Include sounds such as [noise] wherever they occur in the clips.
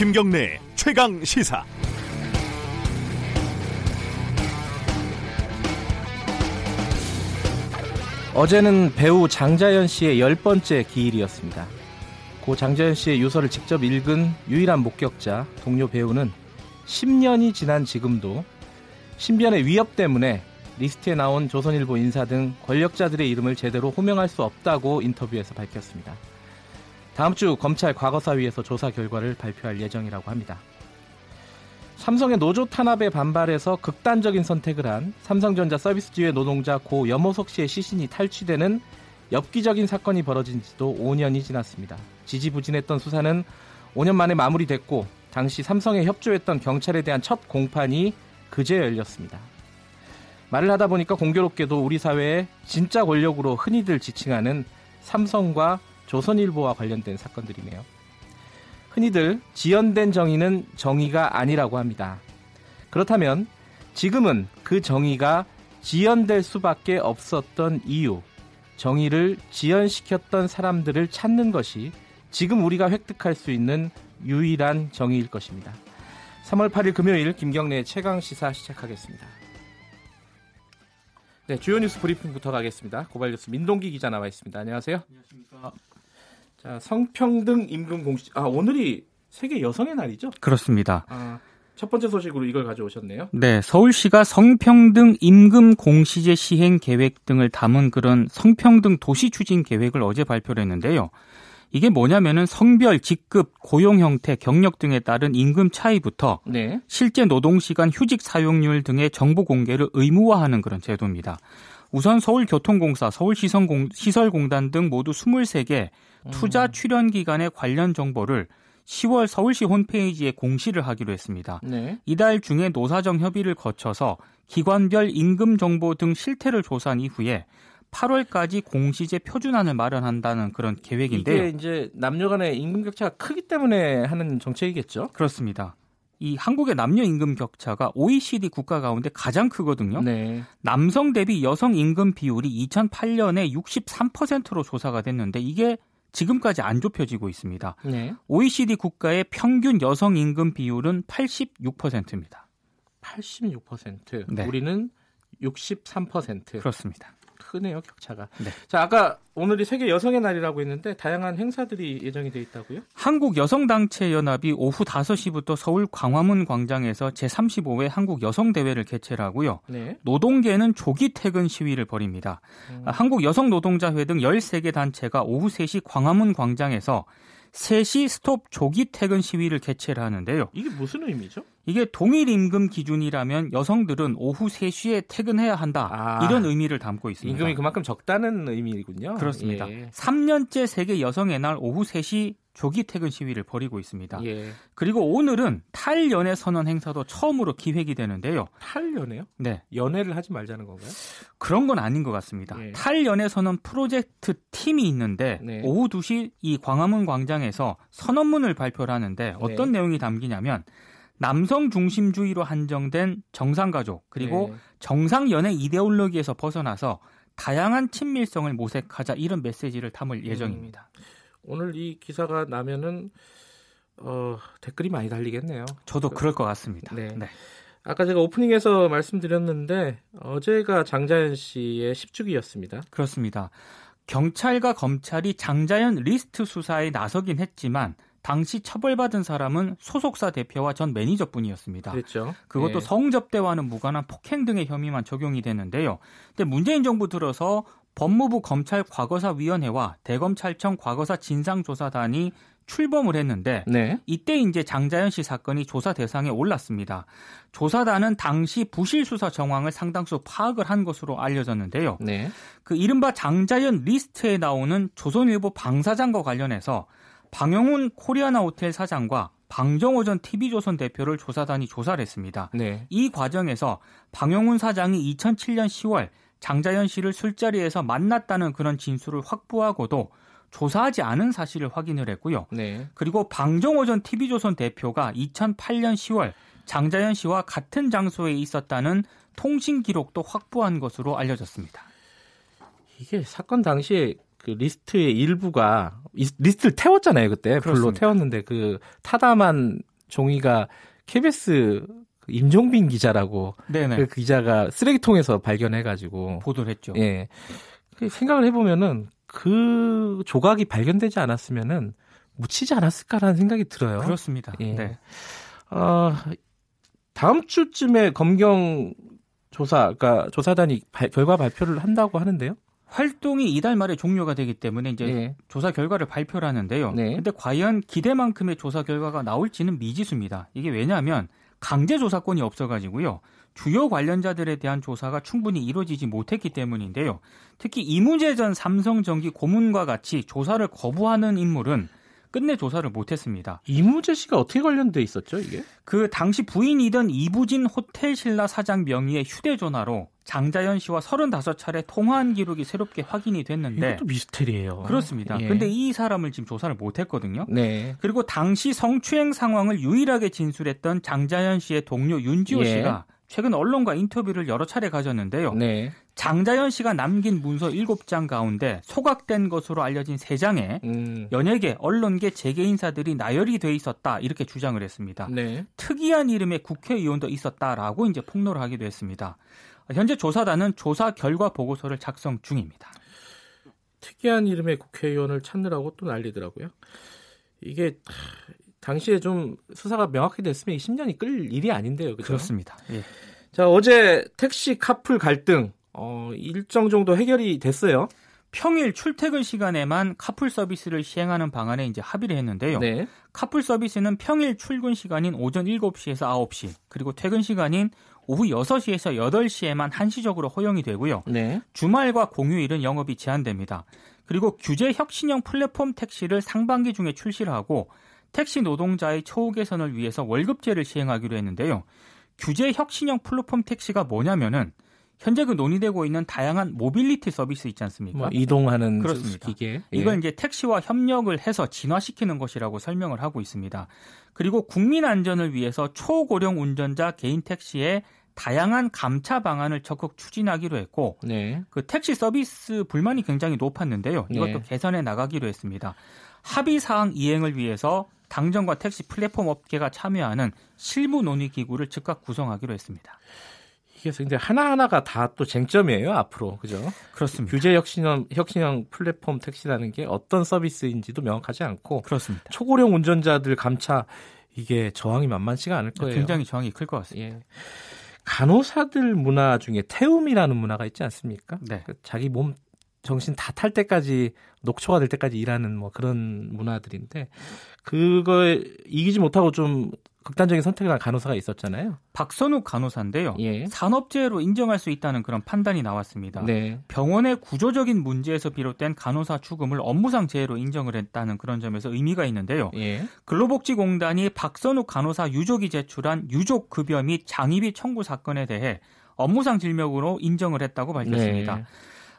김경래 최강 시사. 어제는 배우 장자연 씨의 열 번째 기일이었습니다. 고 장자연 씨의 유서를 직접 읽은 유일한 목격자 동료 배우는 10년이 지난 지금도 신변의 위협 때문에 리스트에 나온 조선일보 인사 등 권력자들의 이름을 제대로 호명할 수 없다고 인터뷰에서 밝혔습니다. 다음 주 검찰 과거사위에서 조사 결과를 발표할 예정이라고 합니다. 삼성의 노조 탄압에 반발해서 극단적인 선택을 한 삼성전자 서비스지회 노동자 고 염호석 씨의 시신이 탈취되는 엽기적인 사건이 벌어진 지도 5년이 지났습니다. 지지부진했던 수사는 5년 만에 마무리됐고 당시 삼성에 협조했던 경찰에 대한 첫 공판이 그제 열렸습니다. 말을 하다 보니까 공교롭게도 우리 사회의 진짜 권력으로 흔히들 지칭하는 삼성과 조선일보와 관련된 사건들이네요. 흔히들 지연된 정의는 정의가 아니라고 합니다. 그렇다면 지금은 그 정의가 지연될 수밖에 없었던 이유, 정의를 지연시켰던 사람들을 찾는 것이 지금 우리가 획득할 수 있는 유일한 정의일 것입니다. 3월 8일 금요일 김경래 최강 시사 시작하겠습니다. 네, 주요 뉴스 브리핑부터 가겠습니다. 고발 뉴스 민동기 기자 나와 있습니다. 안녕하세요. 안녕하십니까. 자, 성평등 임금 공시. 아, 오늘이 세계 여성의 날이죠? 그렇습니다. 아, 첫 번째 소식으로 이걸 가져오셨네요. 네, 서울시가 성평등 임금 공시제 시행 계획 등을 담은 그런 성평등 도시 추진 계획을 어제 발표를 했는데요. 이게 뭐냐면은 성별, 직급, 고용 형태, 경력 등에 따른 임금 차이부터 네. 실제 노동 시간, 휴직 사용률 등의 정보 공개를 의무화하는 그런 제도입니다. 우선 서울교통공사, 서울시설공단 등 모두 23개 투자 음. 출연 기관의 관련 정보를 10월 서울시 홈페이지에 공시를 하기로 했습니다. 네. 이달 중에 노사정 협의를 거쳐서 기관별 임금 정보 등 실태를 조사한 이후에 8월까지 공시제 표준안을 마련한다는 그런 계획인데요. 이게 이제 남녀 간의 임금 격차가 크기 때문에 하는 정책이겠죠? 그렇습니다. 이 한국의 남녀 임금 격차가 OECD 국가 가운데 가장 크거든요. 네. 남성 대비 여성 임금 비율이 2008년에 63%로 조사가 됐는데 이게 지금까지 안 좁혀지고 있습니다. 네. OECD 국가의 평균 여성 임금 비율은 86%입니다. 86%. 네. 우리는 63%. 그렇습니다. 크네요 격차가. 네. 자 아까 오늘이 세계 여성의 날이라고 했는데 다양한 행사들이 예정이 돼 있다고요? 한국 여성단체 연합이 오후 5시부터 서울 광화문 광장에서 제35회 한국 여성 대회를 개최를 하고요. 네. 노동계는 조기 퇴근 시위를 벌입니다. 음. 한국 여성 노동자회 등 13개 단체가 오후 3시 광화문 광장에서 3시 스톱 조기 퇴근 시위를 개최를 하는데요. 이게 무슨 의미죠? 이게 동일 임금 기준이라면 여성들은 오후 3시에 퇴근해야 한다. 아, 이런 의미를 담고 있습니다. 임금이 그만큼 적다는 의미군요. 그렇습니다. 예. 3년째 세계 여성의 날 오후 3시 조기 퇴근 시위를 벌이고 있습니다. 예. 그리고 오늘은 탈연애 선언 행사도 처음으로 기획이 되는데요. 탈연애요? 네. 연애를 하지 말자는 건가요? 그런 건 아닌 것 같습니다. 예. 탈연애 선언 프로젝트 팀이 있는데 네. 오후 2시 이 광화문 광장에서 선언문을 발표를 하는데 어떤 네. 내용이 담기냐면 남성 중심주의로 한정된 정상가족 그리고 네. 정상 연애 이데올로기에서 벗어나서 다양한 친밀성을 모색하자 이런 메시지를 담을 예정입니다. 음, 오늘 이 기사가 나면은 어, 댓글이 많이 달리겠네요. 저도 그, 럴 것 같습니다. 네. 네. 아까 제가 오프닝에서 말씀드렸는데 어제가 장자연 씨의 10주기였습니다. 그렇습니다. 경찰과 검찰이 장자연 리스트 수사에 나서긴 했지만 당시 처벌받은 사람은 소속사 대표와 전 매니저뿐이었습니다. 그렇죠. 그것도 네. 성접대와는 무관한 폭행 등의 혐의만 적용이 되는데요. 근데 문재인 정부 들어서 법무부 검찰 과거사위원회와 대검찰청 과거사 진상조사단이 출범을 했는데 네. 이때 이제 장자연 씨 사건이 조사 대상에 올랐습니다. 조사단은 당시 부실 수사 정황을 상당수 파악을 한 것으로 알려졌는데요. 네. 그 이른바 장자연 리스트에 나오는 조선일보 방사장과 관련해서 방용훈 코리아나 호텔 사장과 방정오 전 TV조선 대표를 조사단이 조사를 했습니다. 네. 이 과정에서 방용훈 사장이 2007년 10월 장자연 씨를 술자리에서 만났다는 그런 진술을 확보하고도 조사하지 않은 사실을 확인을 했고요. 네. 그리고 방정오 전 TV조선 대표가 2008년 10월 장자연 씨와 같은 장소에 있었다는 통신 기록도 확보한 것으로 알려졌습니다. 이게 사건 당시에 그 리스트의 일부가 리스트를 태웠잖아요 그때 그렇습니다. 불로 태웠는데 그 타다만 종이가 KBS 임종빈 기자라고 네네. 그 기자가 쓰레기통에서 발견해가지고 보도를 했죠. 예. 그 생각을 해보면은 그 조각이 발견되지 않았으면은 묻히지 않았을까라는 생각이 들어요. 그렇습니다. 예. 네. 어, 다음 주쯤에 검경 조사, 그러니까 조사단이 발, 결과 발표를 한다고 하는데요. 활동이 이달 말에 종료가 되기 때문에 이제 네. 조사 결과를 발표를 하는데요. 네. 근데 과연 기대만큼의 조사 결과가 나올지는 미지수입니다. 이게 왜냐하면 강제 조사권이 없어가지고요. 주요 관련자들에 대한 조사가 충분히 이루어지지 못했기 때문인데요. 특히 이무재 전 삼성전기 고문과 같이 조사를 거부하는 인물은 끝내 조사를 못했습니다. 이무재 씨가 어떻게 관련돼 있었죠, 이게? 그 당시 부인이던 이부진 호텔 신라 사장 명의의 휴대전화로 장자연 씨와 35차례 통화한 기록이 새롭게 확인이 됐는데 이것도 미스테리예요. 그렇습니다. 예. 근데 이 사람을 지금 조사를 못 했거든요. 네. 그리고 당시 성추행 상황을 유일하게 진술했던 장자연 씨의 동료 윤지호 예. 씨가 최근 언론과 인터뷰를 여러 차례 가졌는데요. 네. 장자연 씨가 남긴 문서 7장 가운데 소각된 것으로 알려진 3장에 음. 연예계, 언론계, 재계 인사들이 나열이 돼 있었다 이렇게 주장을 했습니다. 네. 특이한 이름의 국회의원도 있었다라고 이제 폭로를 하기도 했습니다. 현재 조사단은 조사 결과 보고서를 작성 중입니다. 특이한 이름의 국회의원을 찾느라고 또 난리더라고요. 이게 당시에 좀 수사가 명확히 됐으면 10년이 끌 일이 아닌데요. 그죠? 그렇습니다. 예. 자, 어제 택시 카풀 갈등 어, 일정 정도 해결이 됐어요. 평일 출퇴근 시간에만 카풀 서비스를 시행하는 방안에 이제 합의를 했는데요. 네. 카풀 서비스는 평일 출근 시간인 오전 7시에서 9시, 그리고 퇴근 시간인 오후 6시에서 8시에만 한시적으로 허용이 되고요. 네. 주말과 공휴일은 영업이 제한됩니다. 그리고 규제 혁신형 플랫폼 택시를 상반기 중에 출시를 하고 택시 노동자의 처우 개선을 위해서 월급제를 시행하기로 했는데요. 규제 혁신형 플랫폼 택시가 뭐냐면은 현재 그 논의되고 있는 다양한 모빌리티 서비스 있지 않습니까? 뭐 이동하는 그렇습니다. 기계. 예. 이걸 이제 택시와 협력을 해서 진화시키는 것이라고 설명을 하고 있습니다. 그리고 국민 안전을 위해서 초고령 운전자 개인 택시에 다양한 감차 방안을 적극 추진하기로 했고 네. 그 택시 서비스 불만이 굉장히 높았는데요. 이것도 네. 개선해 나가기로 했습니다. 합의 사항 이행을 위해서 당정과 택시 플랫폼 업계가 참여하는 실무 논의 기구를 즉각 구성하기로 했습니다. 이게 근데 하나하나가 다 또 쟁점이에요, 앞으로. 그죠? 그렇습니다. 규제 혁신형, 혁신형 플랫폼 택시라는 게 어떤 서비스인지도 명확하지 않고. 그렇습니다. 초고령 운전자들 감차, 이게 저항이 만만치가 않을 거예요. 굉장히 저항이 클 것 같습니다. 예. 간호사들 문화 중에 태움이라는 문화가 있지 않습니까? 네. 그 자기 몸 정신 다 탈 때까지 녹초가 될 때까지 일하는 뭐 그런 문화들인데 그거에 이기지 못하고 좀 극단적인 선택을 한 간호사가 있었잖아요. 박선욱 간호사인데요. 예. 산업재해로 인정할 수 있다는 그런 판단이 나왔습니다. 네. 병원의 구조적인 문제에서 비롯된 간호사 죽음을 업무상 재해로 인정을 했다는 그런 점에서 의미가 있는데요. 예. 근로복지공단이 박선욱 간호사 유족이 제출한 유족 급여 및 장의비 청구 사건에 대해 업무상 질명으로 인정을 했다고 밝혔습니다. 네.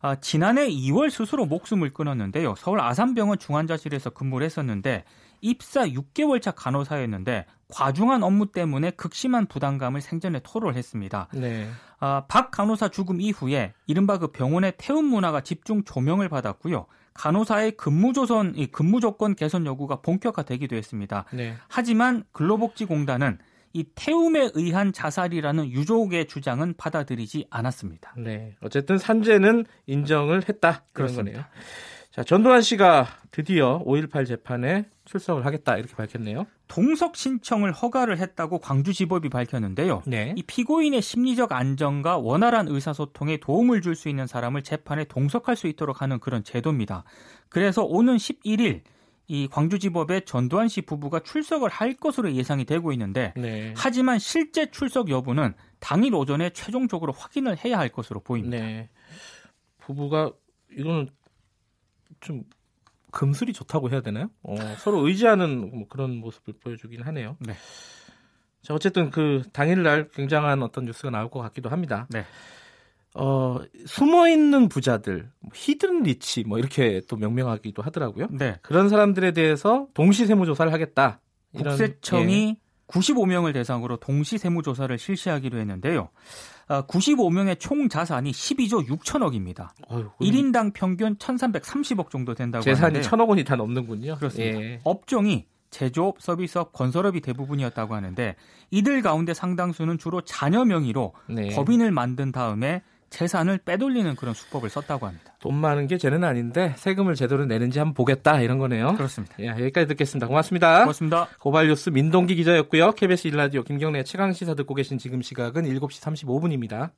아, 지난해 2월 스스로 목숨을 끊었는데요. 서울 아산병원 중환자실에서 근무를 했었는데 입사 6개월 차 간호사였는데 과중한 업무 때문에 극심한 부담감을 생전에 토로를 했습니다. 네. 아, 박 간호사 죽음 이후에 이른바 그 병원의 태움 문화가 집중 조명을 받았고요. 간호사의 근무 조선, 근무 조건 개선 요구가 본격화되기도 했습니다. 네. 하지만 근로복지공단은 이 태움에 의한 자살이라는 유족의 주장은 받아들이지 않았습니다. 네. 어쨌든 산재는 인정을 했다. 그런 거네요. 자, 전두환 씨가 드디어 5.18 재판에 출석을 하겠다 이렇게 밝혔네요. 동석 신청을 허가를 했다고 광주지법이 밝혔는데요. 네. 이 피고인의 심리적 안정과 원활한 의사소통에 도움을 줄 수 있는 사람을 재판에 동석할 수 있도록 하는 그런 제도입니다. 그래서 오는 11일 이 광주지법에 전두환 씨 부부가 출석을 할 것으로 예상이 되고 있는데 네. 하지만 실제 출석 여부는 당일 오전에 최종적으로 확인을 해야 할 것으로 보입니다. 네. 부부가 이거는 좀 금슬이 좋다고 해야 되나요? 어, [laughs] 서로 의지하는 뭐 그런 모습을 보여주긴 하네요. 네. 자 어쨌든 그 당일날 굉장한 어떤 뉴스가 나올 것 같기도 합니다. 네. 어, 숨어 있는 부자들, 뭐 hidden rich 뭐 이렇게 또 명명하기도 하더라고요. 네. 그런 사람들에 대해서 동시 세무 조사를 하겠다. 이런, 국세청이 예. 95명을 대상으로 동시 세무 조사를 실시하기로 했는데요. 95명의 아, 총 자산이 12조 6천억입니다. 어휴, 1인당 평균 1,330억 정도 된다고 재산이 하는데요. 1천억 원이 다 넘는군요. 그렇습니다. 예. 업종이 제조업, 서비스업, 건설업이 대부분이었다고 하는데 이들 가운데 상당수는 주로 자녀 명의로 네. 법인을 만든 다음에 재산을 빼돌리는 그런 수법을 썼다고 합니다. 돈 많은 게 죄는 아닌데 세금을 제대로 내는지 한번 보겠다 이런 거네요. 그렇습니다. 예, 여기까지 듣겠습니다. 고맙습니다. 고맙습니다. 고발뉴스 민동기 기자였고요. KBS 일라디오 김경래 최강 시사 듣고 계신 지금 시각은 7시 35분입니다.